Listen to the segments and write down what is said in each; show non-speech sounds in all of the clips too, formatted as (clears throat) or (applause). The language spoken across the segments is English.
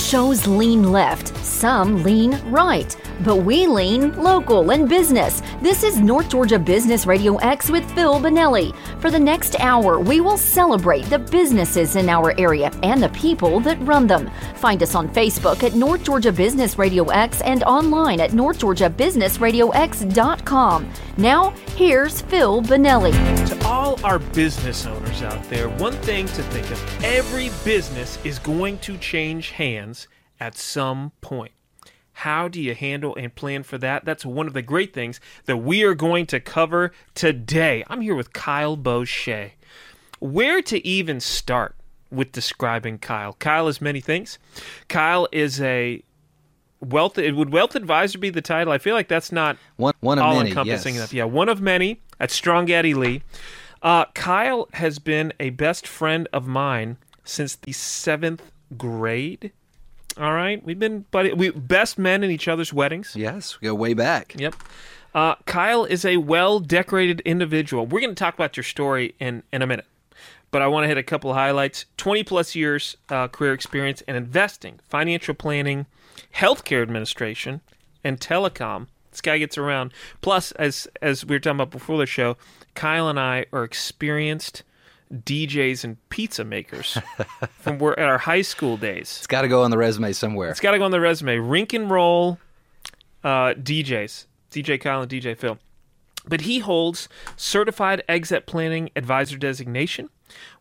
shows lean left, some lean right, but we lean local and business. This is North Georgia Business Radio X with Phil Bonelli. For the next hour, we will celebrate the businesses in our area and the people that run them. Find us on Facebook at North Georgia Business Radio X and online at northgeorgiabusinessradiox.com. Now, here's Phil Bonelli. To all our business owners out there, one thing to think of every business is going to change hands at some point. How do you handle and plan for that? That's one of the great things that we are going to cover today. I'm here with Kyle Bochat. Where to even start with describing Kyle? Kyle is many things. Kyle is a wealth. Would wealth advisor be the title? I feel like that's not one one of all many. encompassing yes. enough. Yeah, one of many at Strong Gaddy Lee. Uh, Kyle has been a best friend of mine since the seventh grade. All right, we've been buddy, we best men in each other's weddings. Yes, we go way back. Yep. Uh, Kyle is a well decorated individual. We're going to talk about your story in, in a minute, but I want to hit a couple of highlights 20 plus years uh, career experience in investing, financial planning, healthcare administration, and telecom. This guy gets around. Plus, as, as we were talking about before the show, Kyle and I are experienced DJs and pizza makers from where, at our high school days. It's got to go on the resume somewhere. It's got to go on the resume. Rink and roll uh, DJs, DJ Kyle and DJ Phil. But he holds certified exit planning advisor designation,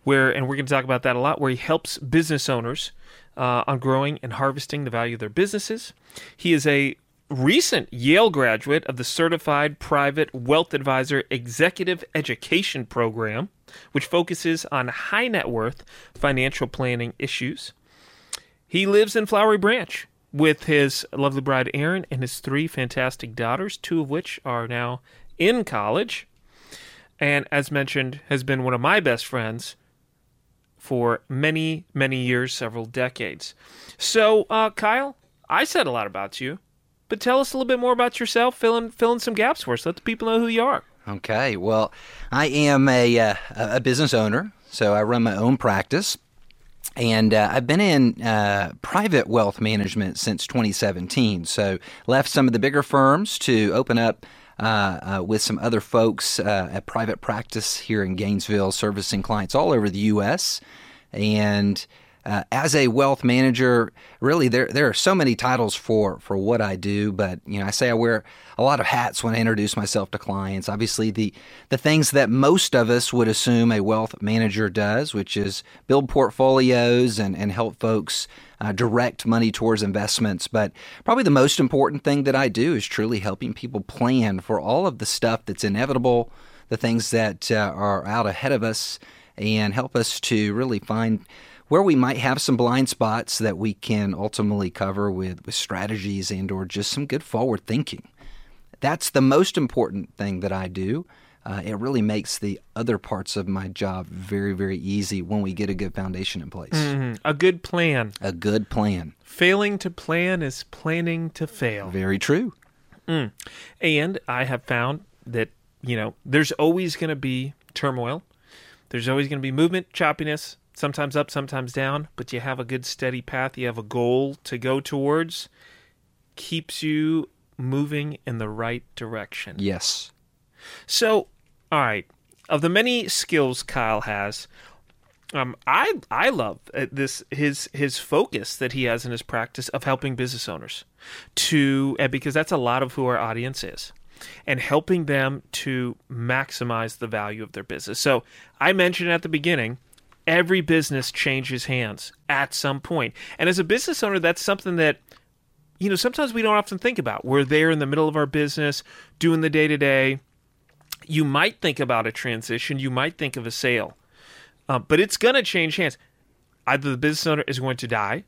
where, and we're going to talk about that a lot, where he helps business owners uh, on growing and harvesting the value of their businesses. He is a recent Yale graduate of the Certified Private Wealth Advisor Executive Education Program, which focuses on high net worth financial planning issues. He lives in Flowery Branch with his lovely bride Erin and his three fantastic daughters, two of which are now in college. And as mentioned, has been one of my best friends for many, many years, several decades. So, uh, Kyle, I said a lot about you, but tell us a little bit more about yourself. Fill in, fill in some gaps for us. Let the people know who you are. Okay. Well, I am a uh, a business owner, so I run my own practice, and uh, I've been in uh, private wealth management since 2017. So left some of the bigger firms to open up. Uh, uh, with some other folks uh, at private practice here in Gainesville, servicing clients all over the U.S. And uh, as a wealth manager, really there there are so many titles for for what I do, but you know I say I wear a lot of hats when I introduce myself to clients. Obviously, the the things that most of us would assume a wealth manager does, which is build portfolios and and help folks uh, direct money towards investments. But probably the most important thing that I do is truly helping people plan for all of the stuff that's inevitable, the things that uh, are out ahead of us, and help us to really find where we might have some blind spots that we can ultimately cover with, with strategies and or just some good forward thinking. That's the most important thing that I do. Uh, it really makes the other parts of my job very, very easy when we get a good foundation in place. Mm-hmm. A good plan. A good plan. Failing to plan is planning to fail. Very true. Mm. And I have found that, you know, there's always going to be turmoil. There's always going to be movement, choppiness, sometimes up, sometimes down, but you have a good steady path, you have a goal to go towards, keeps you moving in the right direction. Yes. So, all right, of the many skills Kyle has, um, I I love uh, this his his focus that he has in his practice of helping business owners to and because that's a lot of who our audience is and helping them to maximize the value of their business. So I mentioned at the beginning every business changes hands at some point. And as a business owner, that's something that, you know, sometimes we don't often think about. We're there in the middle of our business, doing the day to day. You might think about a transition, you might think of a sale, uh, but it's going to change hands. Either the business owner is going to die,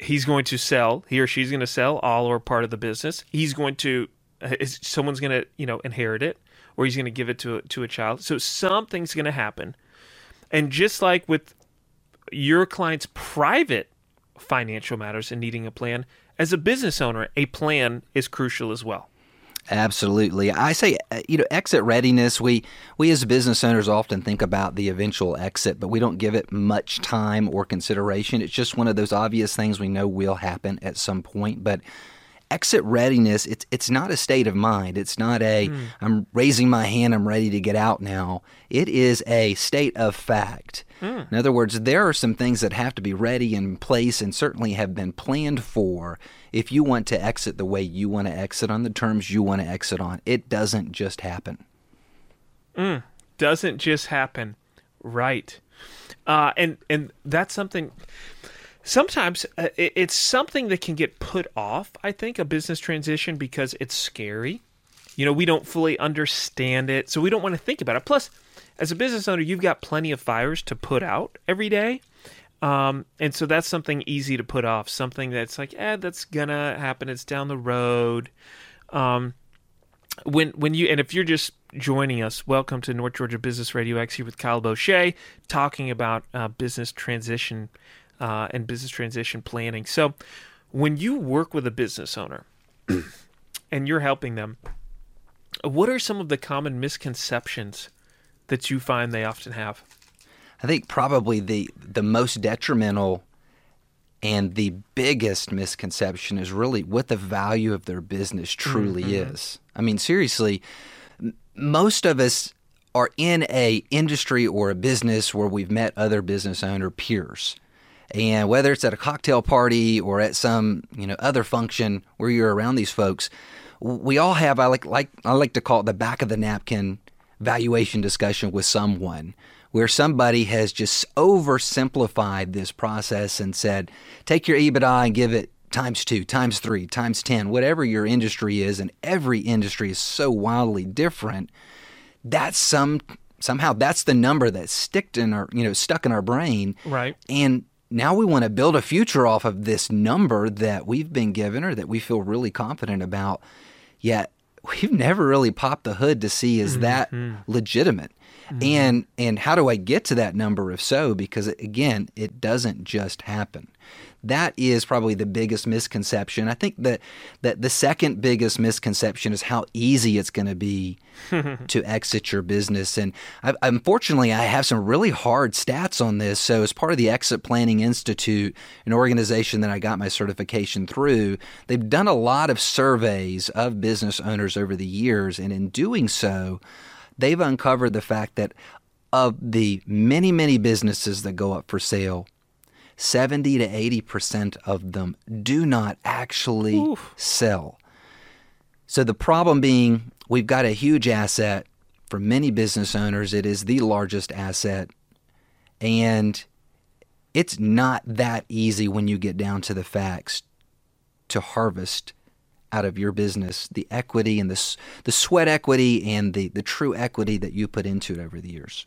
he's going to sell, he or she's going to sell all or part of the business. He's going to, is, someone's going to, you know, inherit it, or he's going to give it to, to a child. So something's going to happen and just like with your client's private financial matters and needing a plan, as a business owner, a plan is crucial as well. Absolutely. I say, uh, you know, exit readiness, we, we as business owners often think about the eventual exit, but we don't give it much time or consideration. It's just one of those obvious things we know will happen at some point. But exit readiness, it's, it's not a state of mind. It's not a, mm. I'm raising my hand, I'm ready to get out now. It is a state of fact. Mm. In other words, there are some things that have to be ready in place and certainly have been planned for if you want to exit the way you want to exit on the terms you want to exit on. It doesn't just happen. Mm, doesn't just happen. Right. Uh, and and that's something sometimes uh, it, it's something that can get put off i think a business transition because it's scary you know we don't fully understand it so we don't want to think about it plus as a business owner you've got plenty of fires to put out every day um, and so that's something easy to put off, something that's like, eh, that's gonna happen. It's down the road. Um, when when you and if you're just joining us, welcome to North Georgia Business Radio X here with Kyle Bochat, talking about uh, business transition uh, and business transition planning. So, when you work with a business owner (clears throat) and you're helping them, what are some of the common misconceptions that you find they often have? I think probably the the most detrimental and the biggest misconception is really what the value of their business truly mm-hmm. is. I mean, seriously, most of us are in a industry or a business where we've met other business owner peers. And whether it's at a cocktail party or at some, you know, other function where you're around these folks, we all have I like like I like to call it the back of the napkin valuation discussion with someone where somebody has just oversimplified this process and said, take your EBITDA and give it times two, times three, times 10, whatever your industry is, and every industry is so wildly different. That's some somehow that's the number that's sticked in our you know stuck in our brain. Right. And now we want to build a future off of this number that we've been given or that we feel really confident about. Yet we've never really popped the hood to see is that mm-hmm. legitimate. Mm-hmm. And and how do I get to that number if so? Because again, it doesn't just happen. That is probably the biggest misconception. I think that that the second biggest misconception is how easy it's going to be (laughs) to exit your business. And I, unfortunately, I have some really hard stats on this. So, as part of the Exit Planning Institute, an organization that I got my certification through, they've done a lot of surveys of business owners over the years, and in doing so they've uncovered the fact that of the many, many businesses that go up for sale, 70 to 80% of them do not actually Oof. sell. So the problem being, we've got a huge asset. For many business owners, it is the largest asset. And it's not that easy when you get down to the facts to harvest out of your business the equity and the, the sweat equity and the, the true equity that you put into it over the years.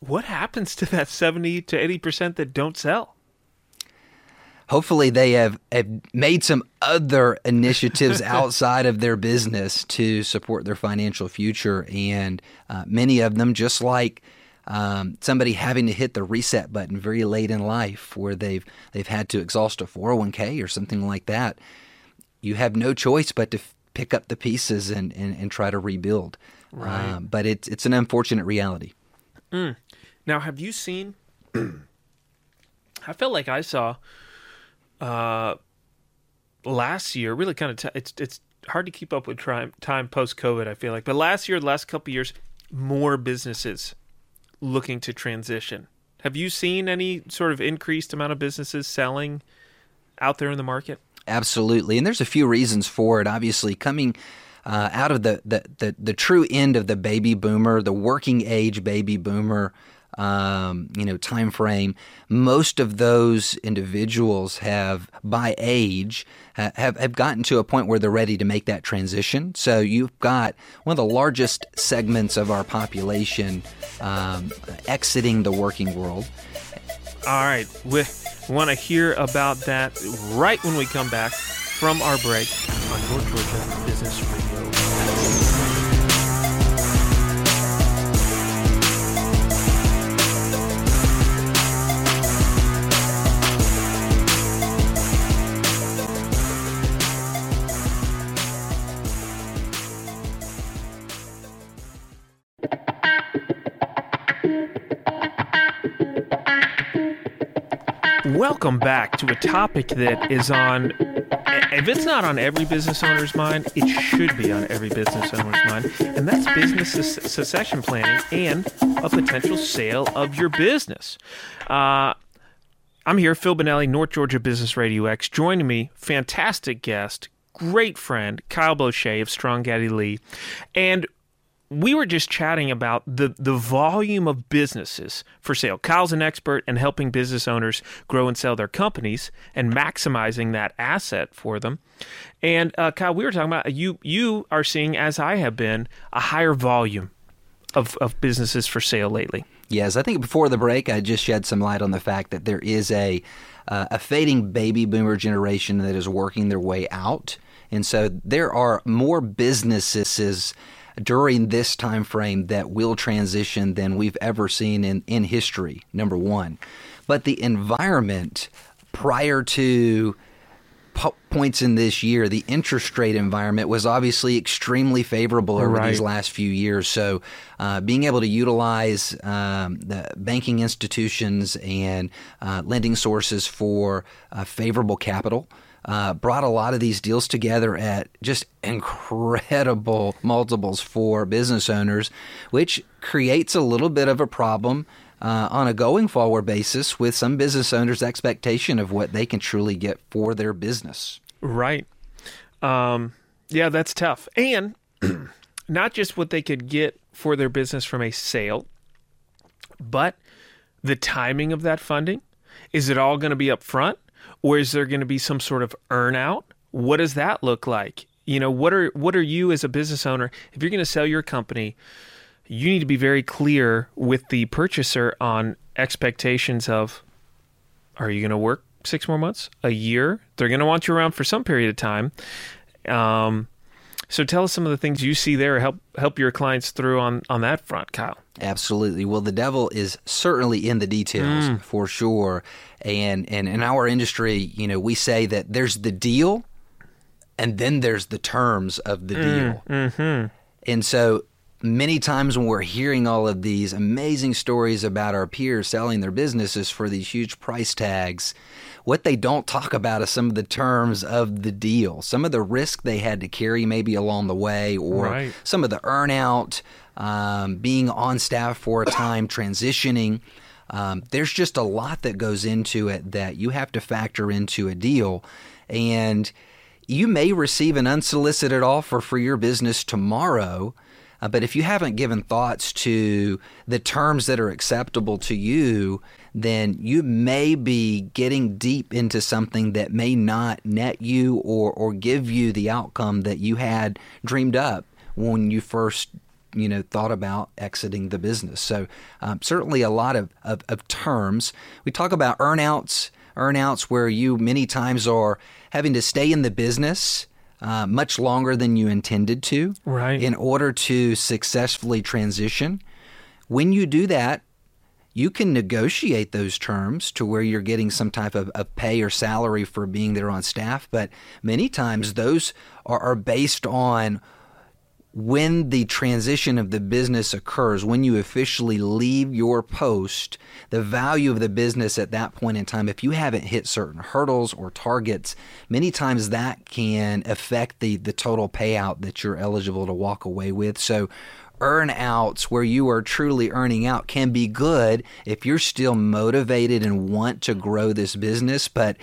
What happens to that 70 to 80% that don't sell? Hopefully, they have, have made some other initiatives (laughs) outside of their business to support their financial future. And uh, many of them, just like um, somebody having to hit the reset button very late in life, where they've they've had to exhaust a 401k or something like that, you have no choice but to f- pick up the pieces and, and, and try to rebuild. Right. Um, but it's it's an unfortunate reality. Mm. Now, have you seen? (clears throat) I felt like I saw uh, last year. Really, kind of. T- it's it's hard to keep up with time time post COVID. I feel like, but last year, the last couple years, more businesses looking to transition. Have you seen any sort of increased amount of businesses selling out there in the market? Absolutely. And there's a few reasons for it. Obviously, coming uh, out of the, the, the, the, true end of the baby boomer, the working age baby boomer, um, you know, time frame, most of those individuals have, by age, have, have gotten to a point where they're ready to make that transition. So you've got one of the largest segments of our population um, exiting the working world. All right. We want to hear about that right when we come back from our break on North Georgia Business Radio. Welcome back to a topic that is on, if it's not on every business owner's mind, it should be on every business owner's mind, and that's business succession planning and a potential sale of your business. Uh, I'm here, Phil Bonelli, North Georgia Business Radio X. Joining me, fantastic guest, great friend, Kyle Bochat of Strong Gaddy Lee. And we were just chatting about the, the volume of businesses for sale. Kyle's an expert in helping business owners grow and sell their companies and maximizing that asset for them. And uh, Kyle, we were talking about you you are seeing, as I have been, a higher volume of, of businesses for sale lately. Yes, I think before the break, I just shed some light on the fact that there is a uh, a fading baby boomer generation that is working their way out, and so there are more businesses during this time frame that will transition than we've ever seen in, in history, number one. But the environment prior to po- points in this year, the interest rate environment was obviously extremely favorable over right. these last few years. So, uh, being able to utilize um, the banking institutions and uh, lending sources for uh, favorable capital uh, brought a lot of these deals together at just incredible multiples for business owners, which creates a little bit of a problem uh, on a going forward basis with some business owners' expectation of what they can truly get for their business. Right. Um, yeah, that's tough. And (clears throat) not just what they could get for their business from a sale, but the timing of that funding. Is it all going to be up front? Or is there going to be some sort of earnout? What does that look like? You know, what are what are you as a business owner? If you're going to sell your company, you need to be very clear with the purchaser on expectations of are you going to work six more months, a year? They're going to want you around for some period of time. Um, so tell us some of the things you see there. Help help your clients through on on that front, Kyle. Absolutely. Well, the devil is certainly in the details mm. for sure. And and in our industry, you know, we say that there's the deal, and then there's the terms of the mm. deal. Mm-hmm. And so many times when we're hearing all of these amazing stories about our peers selling their businesses for these huge price tags, what they don't talk about is some of the terms of the deal, some of the risk they had to carry maybe along the way, or right. some of the earnout, um, being on staff for a time, transitioning. Um, there's just a lot that goes into it that you have to factor into a deal. And you may receive an unsolicited offer for your business tomorrow uh, but if you haven't given thoughts to the terms that are acceptable to you, then you may be getting deep into something that may not net you or, or give you the outcome that you had dreamed up when you first you know thought about exiting the business. So um, certainly a lot of, of, of terms. We talk about earnouts, earnouts where you many times are having to stay in the business uh, much longer than you intended to right. in order to successfully transition. When you do that, you can negotiate those terms to where you're getting some type of, of pay or salary for being there on staff, but many times those are, are based on when the transition of the business occurs, when you officially leave your post, the value of the business at that point in time, if you haven't hit certain hurdles or targets, many times that can affect the, the total payout that you're eligible to walk away with. So, earn outs where you are truly earning out can be good if you're still motivated and want to grow this business, but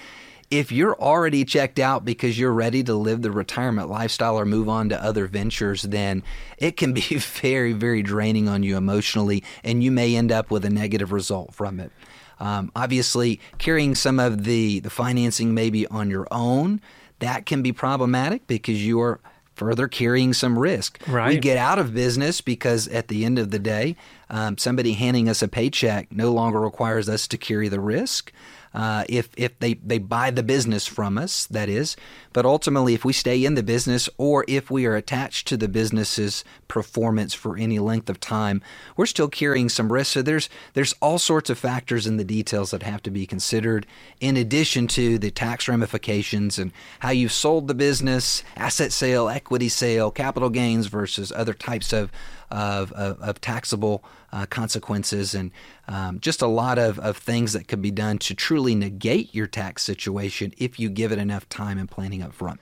if you're already checked out because you're ready to live the retirement lifestyle or move on to other ventures, then it can be (laughs) very, very draining on you emotionally, and you may end up with a negative result from it. Um, obviously, carrying some of the, the financing maybe on your own, that can be problematic because you are further carrying some risk. Right. We get out of business because at the end of the day, um, somebody handing us a paycheck no longer requires us to carry the risk uh, if if they they buy the business from us, that is. But ultimately, if we stay in the business or if we are attached to the business's performance for any length of time, we're still carrying some risk. So there's there's all sorts of factors in the details that have to be considered, in addition to the tax ramifications and how you've sold the business, asset sale, equity sale, capital gains versus other types of of, of, of taxable uh, consequences and um, just a lot of, of things that could be done to truly negate your tax situation if you give it enough time and planning up front.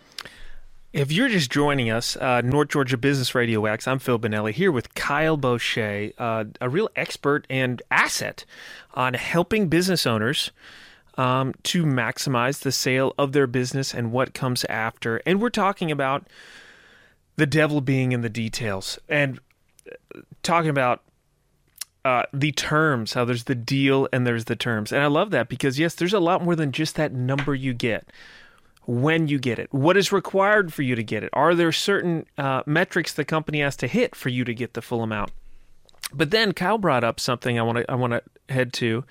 If you're just joining us, uh, North Georgia Business Radio X, I'm Phil Bonelli here with Kyle Bochat, uh, a real expert and asset on helping business owners um, to maximize the sale of their business and what comes after. And we're talking about the devil being in the details and talking about uh, the terms, how there's the deal and there's the terms. And I love that because, yes, there's a lot more than just that number you get when you get it. What is required for you to get it? Are there certain uh, metrics the company has to hit for you to get the full amount? But then Kyle brought up something I want to I want to head to,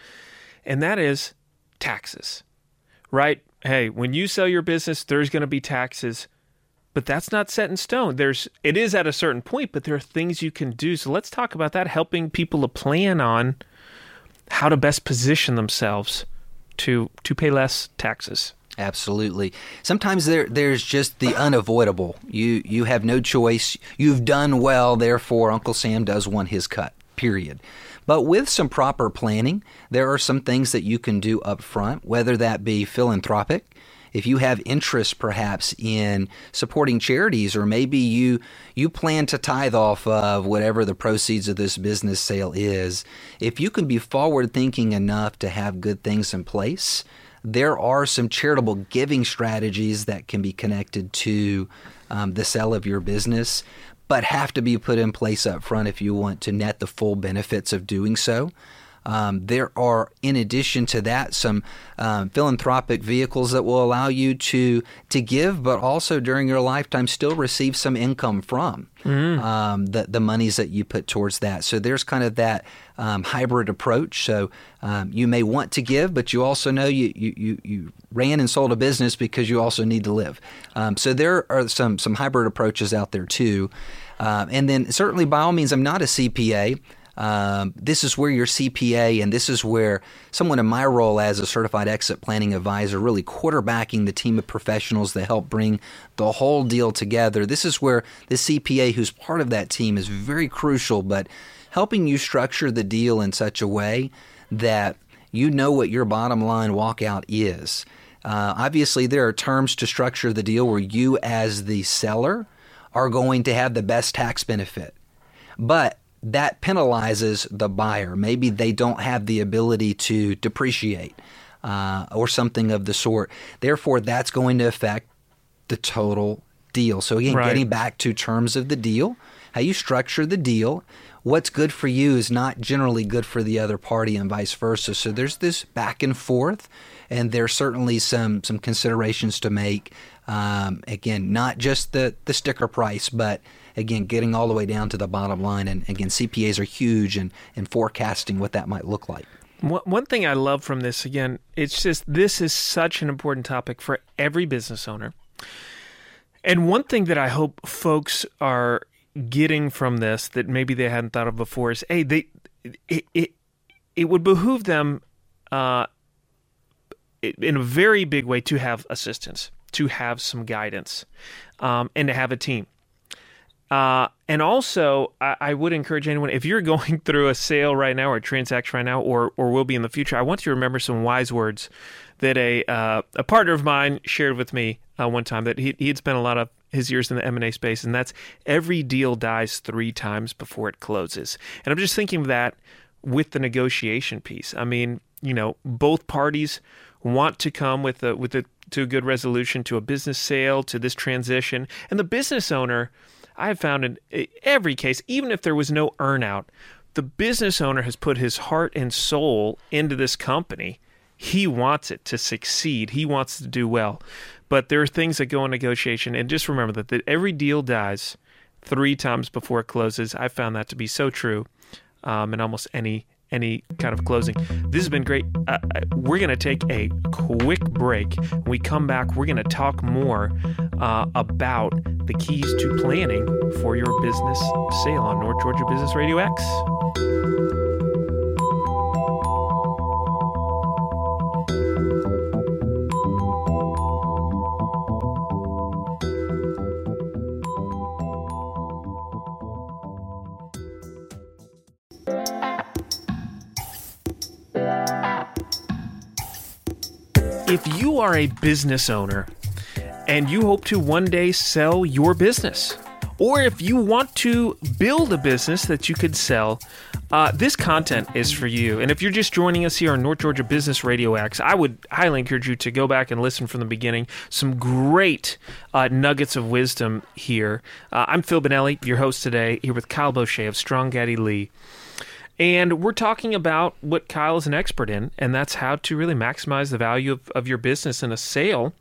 and that is taxes. Right? Hey, when you sell your business, there's going to be taxes, but that's not set in stone. There's it is at a certain point, but there are things you can do. So let's talk about that, helping people to plan on how to best position themselves to to pay less taxes. Absolutely. Sometimes there there's just the unavoidable. You you have no choice. You've done well, therefore Uncle Sam does want his cut. Period. But with some proper planning, there are some things that you can do up front, whether that be philanthropic, if you have interest perhaps in supporting charities or maybe you you plan to tithe off of whatever the proceeds of this business sale is if you can be forward thinking enough to have good things in place there are some charitable giving strategies that can be connected to um, the sale of your business, but have to be put in place up front if you want to net the full benefits of doing so. Um, there are, in addition to that, some um, philanthropic vehicles that will allow you to to give, but also during your lifetime still receive some income from mm. um, the the monies that you put towards that. So there's kind of that um, hybrid approach. So um, you may want to give, but you also know you, you, you, you, ran and sold a business because you also need to live. Um, so there are some some hybrid approaches out there too. Uh, and then certainly, by all means, I'm not a CPA. Um, this is where your CPA and this is where someone in my role as a certified exit planning advisor really quarterbacking the team of professionals that help bring the whole deal together. This is where the CPA who's part of that team is very crucial, but helping you structure the deal in such a way that you know what your bottom line walkout is. Uh, obviously, there are terms to structure the deal where you, as the seller, are going to have the best tax benefit. But that penalizes the buyer. Maybe they don't have the ability to depreciate uh, or something of the sort. Therefore, that's going to affect the total deal. So, again, right. getting back to terms of the deal, how you structure the deal, what's good for you is not generally good for the other party and vice versa. So, there's this back and forth, and there's certainly some, some considerations to make. Um, again, not just the, the sticker price, but again, getting all the way down to the bottom line. And again, CPAs are huge in, in forecasting what that might look like. One thing I love from this, again, it's just this is such an important topic for every business owner. And one thing that I hope folks are getting from this that maybe they hadn't thought of before is, hey, they it it, it would behoove them uh, in a very big way to have assistance, to have some guidance, um, and to have a team. Uh, and also, I, I, would encourage anyone if you're (laughs) going through a sale right now or a transaction right now, or or will be in the future. I want you to remember some wise words that a uh, a partner of mine shared with me uh, one time. That he he had spent a lot of his years in the M and A space, and that's every deal dies three times before it closes. And I'm just thinking of that with the negotiation piece. I mean, you know, both parties want to come with a with a to a good resolution to a business sale to this transition, and the business owner I have found in every case, even if there was no earnout, the business owner has put his heart and soul into this company. He wants it to succeed. He wants to do well. But there are things that go in negotiation. And just remember that, that every deal dies three times before it closes. I found that to be so true um, in almost any any kind of closing. This has been great. Uh, uh we're going to take a quick break. When we come back, we're going to talk more uh, about the keys to planning for your business sale on North Georgia Business Radio X. If you are a business owner and you hope to one day sell your business, or if you want to build a business that you could sell, uh, this content is for you. And if you're just joining us here on North Georgia Business Radio X, I would highly encourage you to go back and listen from the beginning. Some great uh, nuggets of wisdom here. Uh, I'm Phil Bonelli, your host today, here with Kyle Bochat of Strong Gaddy Lee. And we're talking about what Kyle is an expert in, and that's how to really maximize the value of, of your business in a sale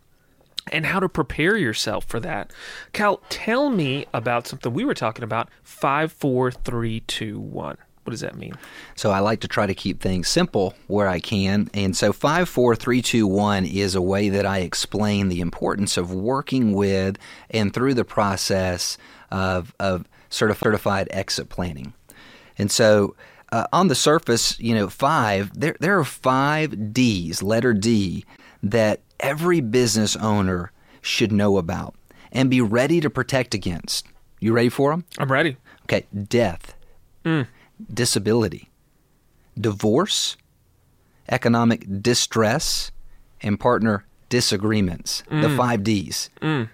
and how to prepare yourself for that. Kyle, tell me about something we were talking about five, four, three, two, one. What does that mean? So I like to try to keep things simple where I can. And so 54321 is a way that I explain the importance of working with and through the process of, of certified exit planning. And so uh, on the surface, you know, five, there, there are five D's, letter D, that every business owner should know about and be ready to protect against. You ready for them? I'm ready. Okay, death, mm. disability, divorce, economic distress, and partner disagreements. Mm. The five D's. Mm.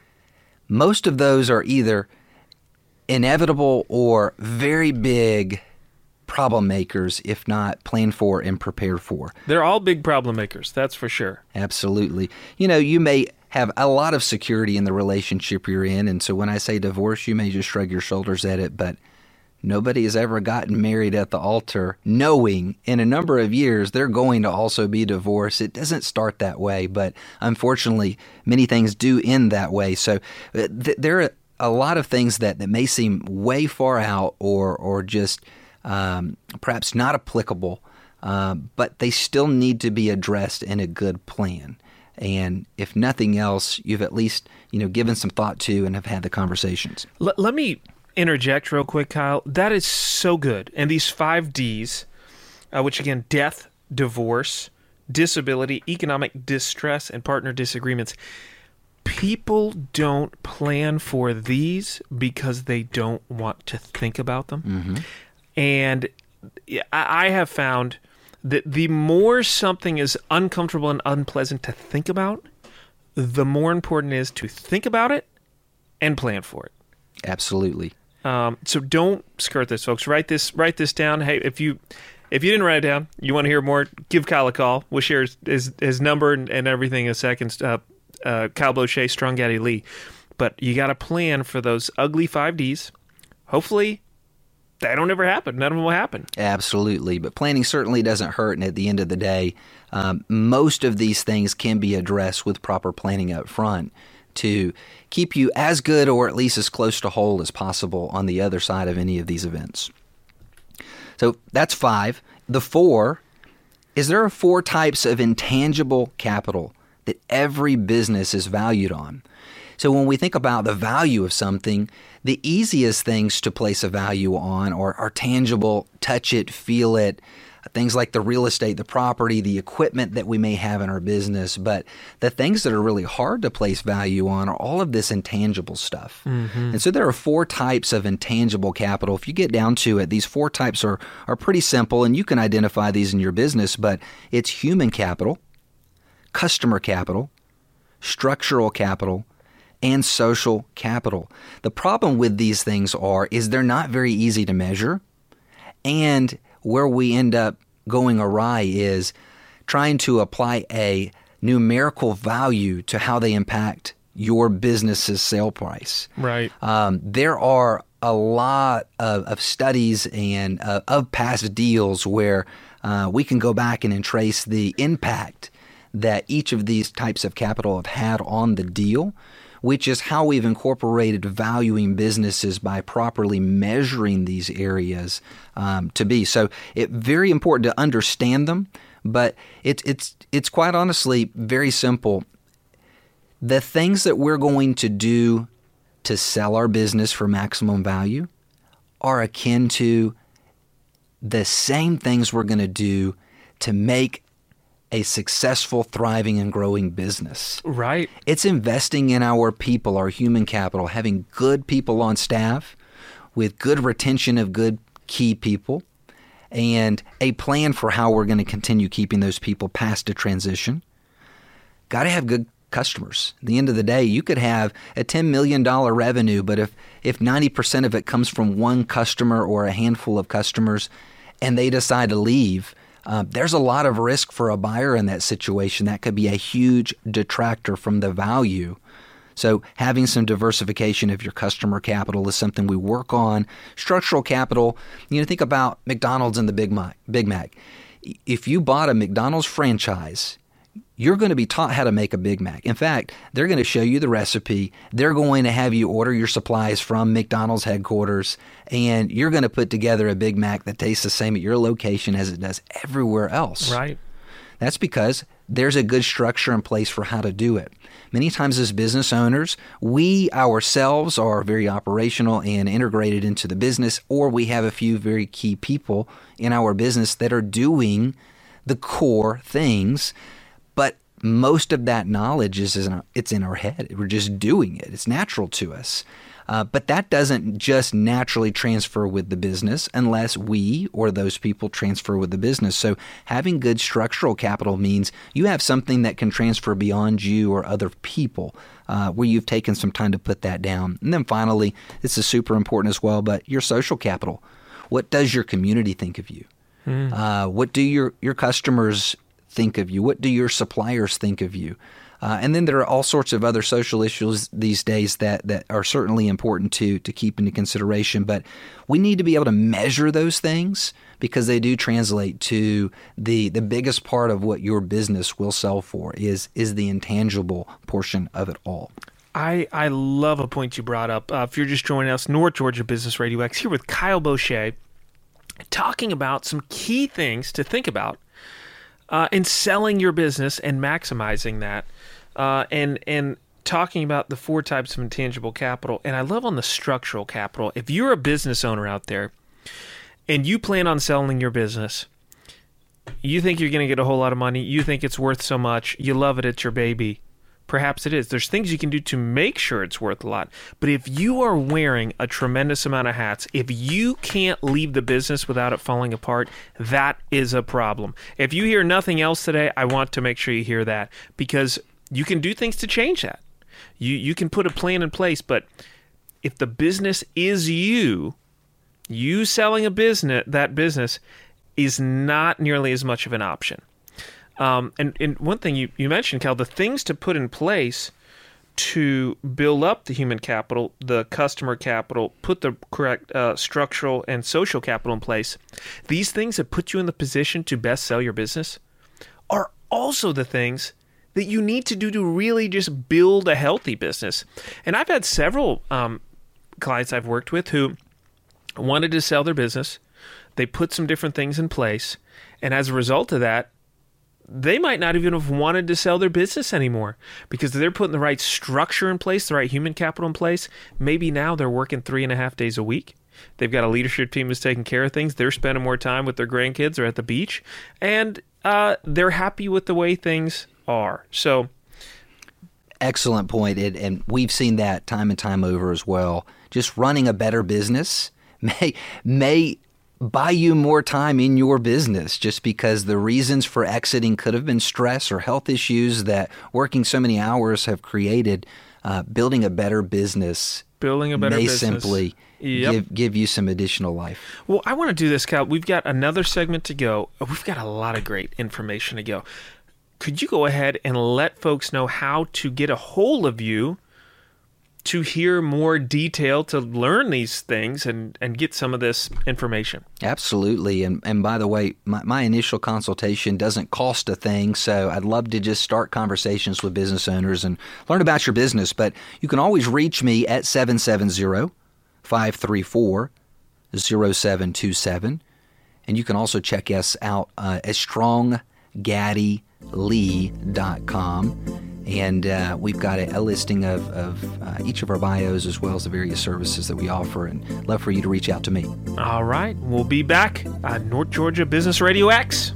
Most of those are either inevitable or very big problem makers, if not planned for and prepared for. They're all big problem makers, that's for sure. Absolutely. You know, you may have a lot of security in the relationship you're in, and so when I say divorce, you may just shrug your shoulders at it, but nobody has ever gotten married at the altar knowing in a number of years they're going to also be divorced. It doesn't start that way, but unfortunately, many things do end that way. So uh, th- there are a lot of things that, that may seem way far out or, or just – um, perhaps not applicable, uh, but they still need to be addressed in a good plan. And if nothing else, you've at least you know given some thought to and have had the conversations. L- let me interject real quick, Kyle. That is so good. And these five D's, uh, which again, death, divorce, disability, economic distress, and partner disagreements. People don't plan for these because they don't want to think about them. Mm-hmm. And I have found that the more something is uncomfortable and unpleasant to think about, the more important it is to think about it and plan for it. Absolutely. Um, so don't skirt this, folks. Write this. Write this down. Hey, if you if you didn't write it down, you want to hear more, give Kyle a call. We'll share his his, his number and, and, everything in a second. Uh, uh, Kyle Bochat, Strong Gaddy Lee. But you got to plan for those ugly five Ds. Hopefully, that don't ever happen. None of them will happen. Absolutely. But planning certainly doesn't hurt. And at the end of the day, um, most of these things can be addressed with proper planning up front to keep you as good or at least as close to whole as possible on the other side of any of these events. So that's five. The four is there are four types of intangible capital that every business is valued on. So when we think about the value of something, the easiest things to place a value on are, are tangible, touch it, feel it, things like the real estate, the property, the equipment that we may have in our business. But the things that are really hard to place value on are all of this intangible stuff. Mm-hmm. And so there are four types of intangible capital. If you get down to it, these four types are, are pretty simple, and you can identify these in your business, but it's human capital, customer capital, structural capital, and social capital. The problem with these things are is they're not very easy to measure and where we end up going awry is trying to apply a numerical value to how they impact your business's sale price. Right. Um, there are a lot of, of studies and uh, of past deals where uh, we can go back and, and trace the impact that each of these types of capital have had on the deal which is how we've incorporated valuing businesses by properly measuring these areas um, to be. So it's very important to understand them, but it, it's it's quite honestly very simple. The things that we're going to do to sell our business for maximum value are akin to the same things we're going to do to make a successful, thriving, and growing business. Right. It's investing in our people, our human capital, having good people on staff with good retention of good key people, and a plan for how we're going to continue keeping those people past a transition. Got to have good customers. At the end of the day, you could have a $10 million revenue, but if, if 90% of it comes from one customer or a handful of customers and they decide to leave, uh, there's a lot of risk for a buyer in that situation. That could be a huge detractor from the value. So, having some diversification of your customer capital is something we work on. Structural capital, you know, think about McDonald's and the Big Mac. Big Mac. If you bought a McDonald's franchise you're going to be taught how to make a Big Mac. In fact, they're going to show you the recipe. They're going to have you order your supplies from McDonald's headquarters, and you're going to put together a Big Mac that tastes the same at your location as it does everywhere else. Right. That's because there's a good structure in place for how to do it. Many times, as business owners, we ourselves are very operational and integrated into the business, or we have a few very key people in our business that are doing the core things most of that knowledge is in, it's in our head. We're just doing it. It's natural to us. Uh, but that doesn't just naturally transfer with the business unless we or those people transfer with the business. So having good structural capital means you have something that can transfer beyond you or other people. Uh, where you've taken some time to put that down. And then finally, this is super important as well, but your social capital. What does your community think of you? Mm. Uh, what do your, your customers think of you? What do your suppliers think of you? Uh, and then there are all sorts of other social issues these days that, that are certainly important to, to keep into consideration. But we need to be able to measure those things because they do translate to the, the biggest part of what your business will sell for is, is the intangible portion of it all. I, I love a point you brought up. Uh, if you're just joining us, North Georgia Business Radio X here with Kyle Bochat, talking about some key things to think about uh, in selling your business and maximizing that, uh, and and talking about the four types of intangible capital. And I love on the structural capital. If you're a business owner out there, and you plan on selling your business, you think you're going to get a whole lot of money. You think it's worth so much. You love it. It's your baby. Perhaps it is. There's things you can do to make sure it's worth a lot. But if you are wearing a tremendous amount of hats, if you can't leave the business without it falling apart, that is a problem. If you hear nothing else today, I want to make sure you hear that because you can do things to change that. You you can put a plan in place, but if the business is you, you selling a business, that business is not nearly as much of an option. Um, and, and one thing you, you mentioned, Cal, the things to put in place to build up the human capital, the customer capital, put the correct uh, structural and social capital in place, these things that put you in the position to best sell your business are also the things that you need to do to really just build a healthy business. And I've had several um, clients I've worked with who wanted to sell their business. They put some different things in place. And as a result of that, they might not even have wanted to sell their business anymore because they're putting the right structure in place, the right human capital in place. Maybe now they're working three and a half days a week. They've got a leadership team that's taking care of things. They're spending more time with their grandkids or at the beach, and uh, they're happy with the way things are. So, excellent point, and, and we've seen that time and time over as well. Just running a better business (laughs) may may buy you more time in your business just because the reasons for exiting could have been stress or health issues that working so many hours have created. Uh, building a better business building a better may business. simply yep. give give you some additional life. Well, I want to do this, Cal. We've got another segment to go. We've got a lot of great information to go. Could you go ahead and let folks know how to get a hold of you to hear more detail to learn these things and, and get some of this information. Absolutely. And, and by the way, my, my initial consultation doesn't cost a thing. So I'd love to just start conversations with business owners and learn about your business. But you can always reach me at 770 534 0727. And you can also check us out uh, at stronggaddylee.com and uh, we've got a, a listing of, of uh, each of our bios as well as the various services that we offer and love for you to reach out to me. All right. We'll be back on north georgia business radio x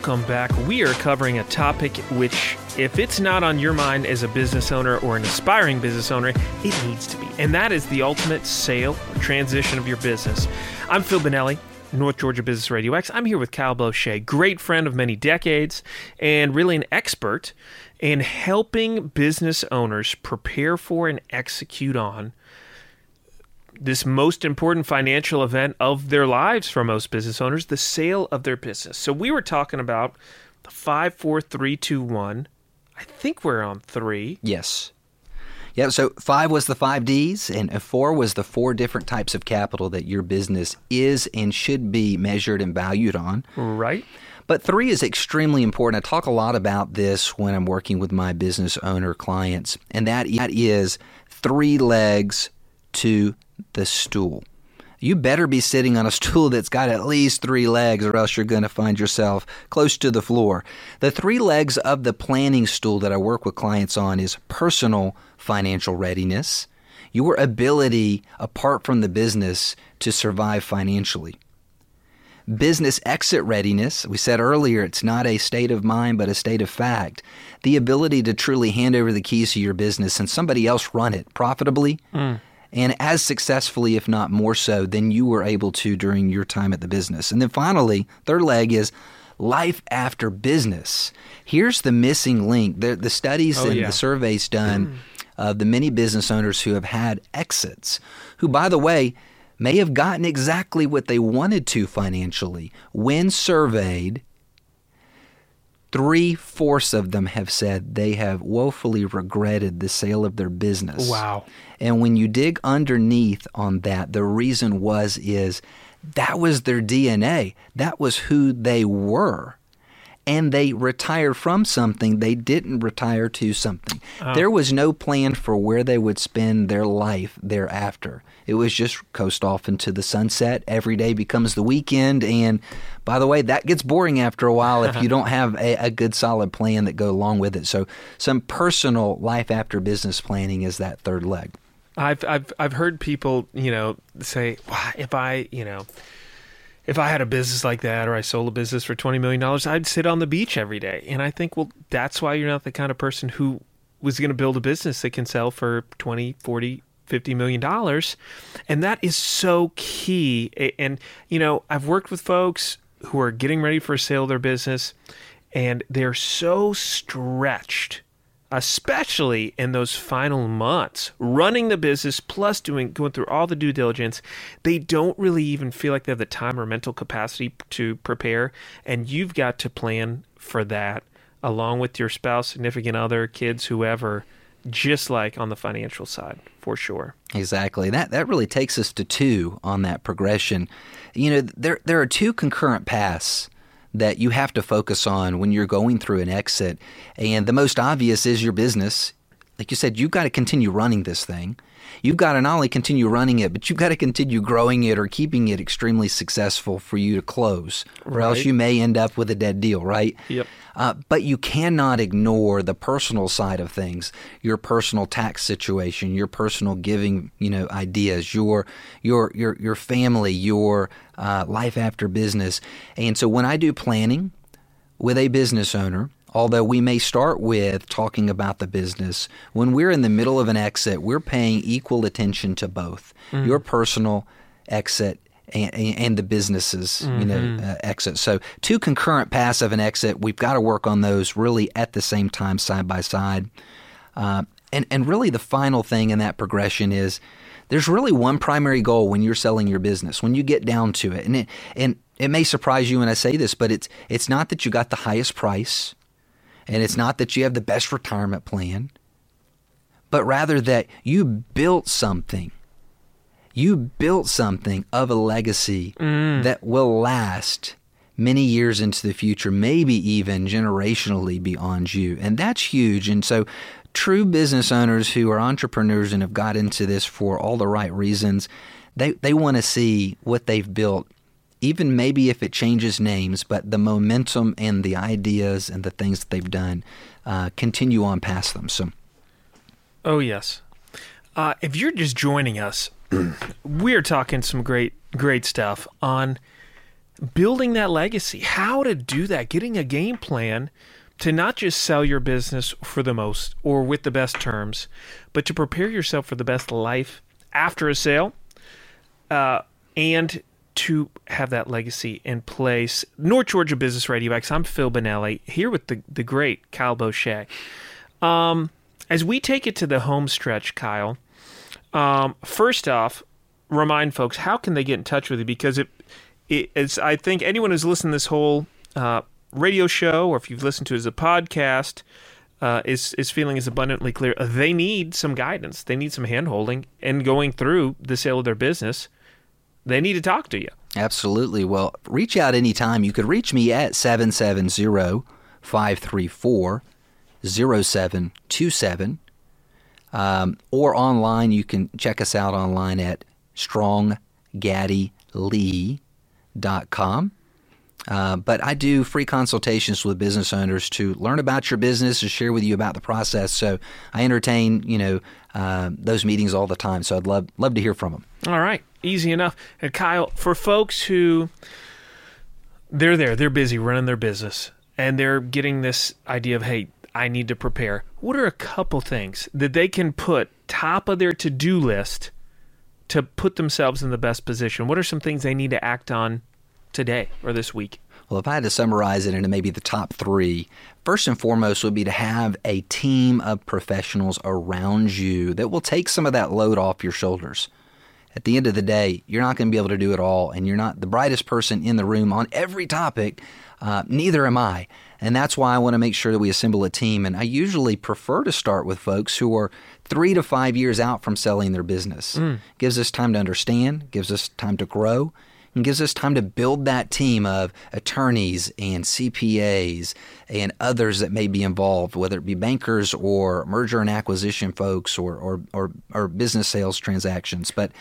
welcome back. We are covering a topic which, if it's not on your mind as a business owner or an aspiring business owner, it needs to be. And that is the ultimate sale or transition of your business. I'm Phil Bonelli. North Georgia Business Radio X. I'm here with Kyle Bochat, great friend of many decades and really an expert in helping business owners prepare for and execute on this most important financial event of their lives for most business owners the sale of their business. So we were talking about the five, four, three, two, one. I think we're on three. Yes. Yeah, so five was the five D's, and four was the four different types of capital that your business is and should be measured and valued on. Right. But three is extremely important. I talk a lot about this when I'm working with my business owner clients, and that is three legs to the stool. You better be sitting on a stool that's got at least three legs, or else you're going to find yourself close to the floor. The three legs of the planning stool that I work with clients on is personal financial readiness, your ability, apart from the business, to survive financially. Business exit readiness, we said earlier, it's not a state of mind, but a state of fact. The ability to truly hand over the keys to your business and somebody else run it profitably. Mm and as successfully, if not more so, than you were able to during your time at the business. And then finally, third leg is life after business. Here's the missing link. The, the studies oh, and yeah. the surveys done mm. of the many business owners who have had exits, who, by the way, may have gotten exactly what they wanted to financially when surveyed Three fourths of them have said they have woefully regretted the sale of their business. Wow. And when you dig underneath on that, the reason was is that was their DNA. That was who they were. And they retired from something. They didn't retire to something. Oh. There was no plan for where they would spend their life thereafter. It was just coast off into the sunset. Every day becomes the weekend. And by the way, that gets boring after a while if you (laughs) don't have a, a good solid plan that go along with it. So some personal life after business planning is that third leg. I've I've I've heard people, you know, say, well, if I, you know, if I had a business like that or I sold a business for $20 million, I'd sit on the beach every day. And I think, well, that's why you're not the kind of person who was going to build a business that can sell for 20, 40, $50 million. And that is so key. And, you know, I've worked with folks who are getting ready for a sale of their business and they're so stretched especially in those final months running the business plus doing going through all the due diligence they don't really even feel like they have the time or mental capacity to prepare and you've got to plan for that along with your spouse significant other kids whoever just like on the financial side for sure. Exactly. That that really takes us to two on that progression. You know, there there are two concurrent paths that you have to focus on when you're going through an exit. And the most obvious is your business. Like you said, you've got to continue running this thing. You've got to not only continue running it, but you've got to continue growing it or keeping it extremely successful for you to close, or right. else you may end up with a dead deal, right? Yep. Uh, but you cannot ignore the personal side of things, your personal tax situation, your personal giving, you know, ideas, your your your your family, your uh, life after business. And so when I do planning with a business owner, although we may start with talking about the business, when we're in the middle of an exit, we're paying equal attention to both mm. your personal exit and, and the businesses, mm-hmm. you know, mm-hmm. uh, exit. So two concurrent paths of an exit. We've got to work on those really at the same time, side by side. Uh, and and really, the final thing in that progression is there's really one primary goal when you're selling your business. When you get down to it, and it, and it may surprise you when I say this, but it's it's not that you got the highest price, and it's not that you have the best retirement plan, but rather that you built something you built something of a legacy mm. that will last many years into the future, maybe even generationally beyond you. And that's huge. And so, true business owners who are entrepreneurs and have got into this for all the right reasons, they, they want to see what they've built. Even maybe if it changes names, but the momentum and the ideas and the things that they've done uh, continue on past them. So, oh yes, uh, if you're just joining us, (clears throat) we're talking some great, great stuff on building that legacy, how to do that, getting a game plan to not just sell your business for the most or with the best terms, but to prepare yourself for the best life after a sale, uh, and to have that legacy in place. North Georgia Business Radio X. I'm Phil Bonelli here with the the great Kyle Bochat. Um, as we take it to the home stretch, Kyle. Um, first off, remind folks how can they get in touch with you because it, it it's I think anyone who's listened to this whole uh, radio show or if you've listened to it as a podcast uh, is is feeling is abundantly clear. They need some guidance. They need some handholding and going through the sale of their business. They need to talk to you. Absolutely. Well, reach out anytime. You could reach me at 770 534 0727. Um, or online, you can check us out online at stronggaddylee.com. Uh, but I do free consultations with business owners to learn about your business and share with you about the process. So I entertain, you know, uh, those meetings all the time. So I'd love love to hear from them. All right, easy enough. And Kyle, for folks who they're there, they're busy running their business, and they're getting this idea of, hey, I need to prepare. What are a couple things that they can put top of their to do list to put themselves in the best position? What are some things they need to act on today or this week? Well, if I had to summarize it into maybe the top three, first and foremost would be to have a team of professionals around you that will take some of that load off your shoulders. At the end of the day, you're not going to be able to do it all, and you're not the brightest person in the room on every topic. Uh, neither am I. And that's why I want to make sure that we assemble a team. And I usually prefer to start with folks who are three to five years out from selling their business. Mm. Gives us time to understand, gives us time to grow, and gives us time to build that team of attorneys and CPAs and others that may be involved, whether it be bankers or merger and acquisition folks or, or, or, or business sales transactions. But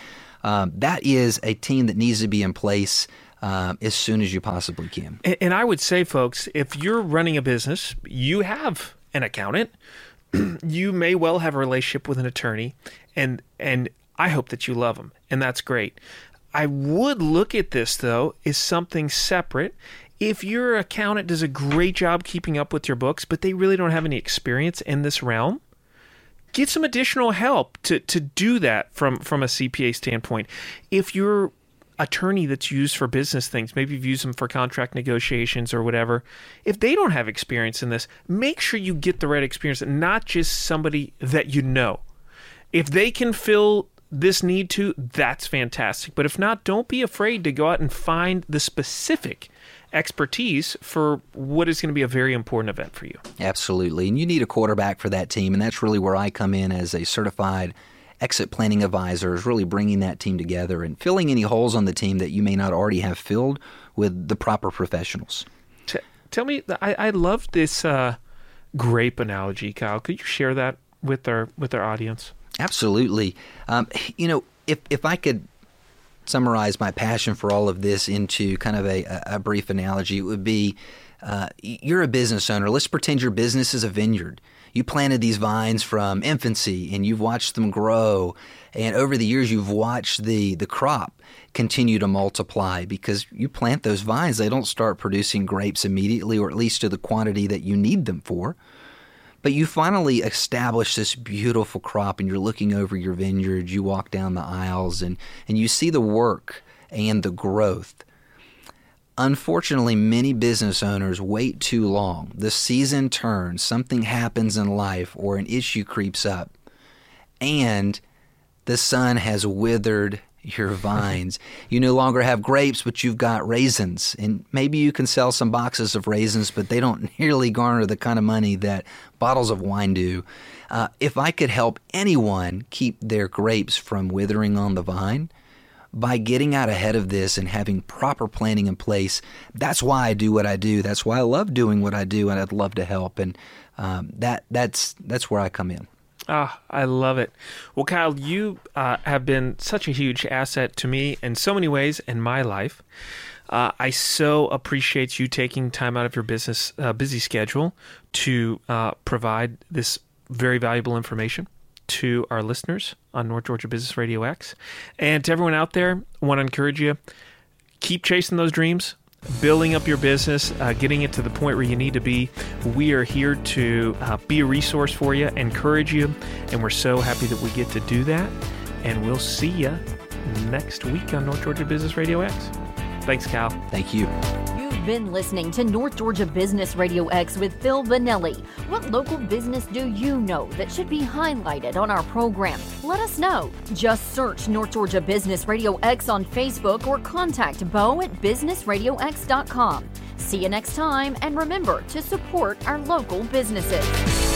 um, that is a team that needs to be in place um, as soon as you possibly can. And, and I would say, folks, if you're running a business, you have an accountant. (clears throat) you may well have a relationship with an attorney, and and I hope that you love them, and that's great. I would look at this though as something separate. If your accountant does a great job keeping up with your books, but they really don't have any experience in this realm, get some additional help to, to do that from, from a CPA standpoint. If your attorney that's used for business things, maybe you've used them for contract negotiations or whatever, if they don't have experience in this, make sure you get the right experience, not just somebody that you know. If they can fill this need to, that's fantastic. But if not, don't be afraid to go out and find the specific expertise for what is going to be a very important event for you. Absolutely. And you need a quarterback for that team. And that's really where I come in as a certified exit planning advisor, is really bringing that team together and filling any holes on the team that you may not already have filled with the proper professionals. T- tell me, I, I love this uh, grape analogy, Kyle. Could you share that with our with our audience? Absolutely. Um, you know, if if I could summarize my passion for all of this into kind of a, a brief analogy, it would be uh, you're a business owner. Let's pretend your business is a vineyard. You planted these vines from infancy and you've watched them grow. And over the years, you've watched the, the crop continue to multiply because you plant those vines. They don't start producing grapes immediately, or at least to the quantity that you need them for. But you finally establish this beautiful crop and you're looking over your vineyard. You walk down the aisles and, and you see the work and the growth. Unfortunately, many business owners wait too long. The season turns, something happens in life, or an issue creeps up, and the sun has withered your vines. You no longer have grapes, but you've got raisins. And maybe you can sell some boxes of raisins, but they don't (laughs) nearly garner the kind of money that bottles of wine do. Uh, if I could help anyone keep their grapes from withering on the vine, by getting out ahead of this and having proper planning in place, that's why I do what I do. That's why I love doing what I do, and I'd love to help. And um, that that's that's where I come in. Ah, I love it. Well, Kyle, you uh, have been such a huge asset to me in so many ways in my life. Uh, I so appreciate you taking time out of your business uh, busy schedule to uh, provide this very valuable information to our listeners on North Georgia Business Radio X. And to everyone out there, I want to encourage you keep chasing those dreams. Building up your business, uh, getting it to the point where you need to be, we are here to uh, be a resource for you, encourage you, and we're so happy that we get to do that. And we'll see you next week on North Georgia Business Radio X. Thanks, Cal. Thank you. Been listening to North Georgia Business Radio X with Phil Bonelli. What local business do you know that should be highlighted on our program? Let us know. Just search North Georgia Business Radio X on Facebook or contact Bo at businessradiox.com. See you next time, and remember to support our local businesses.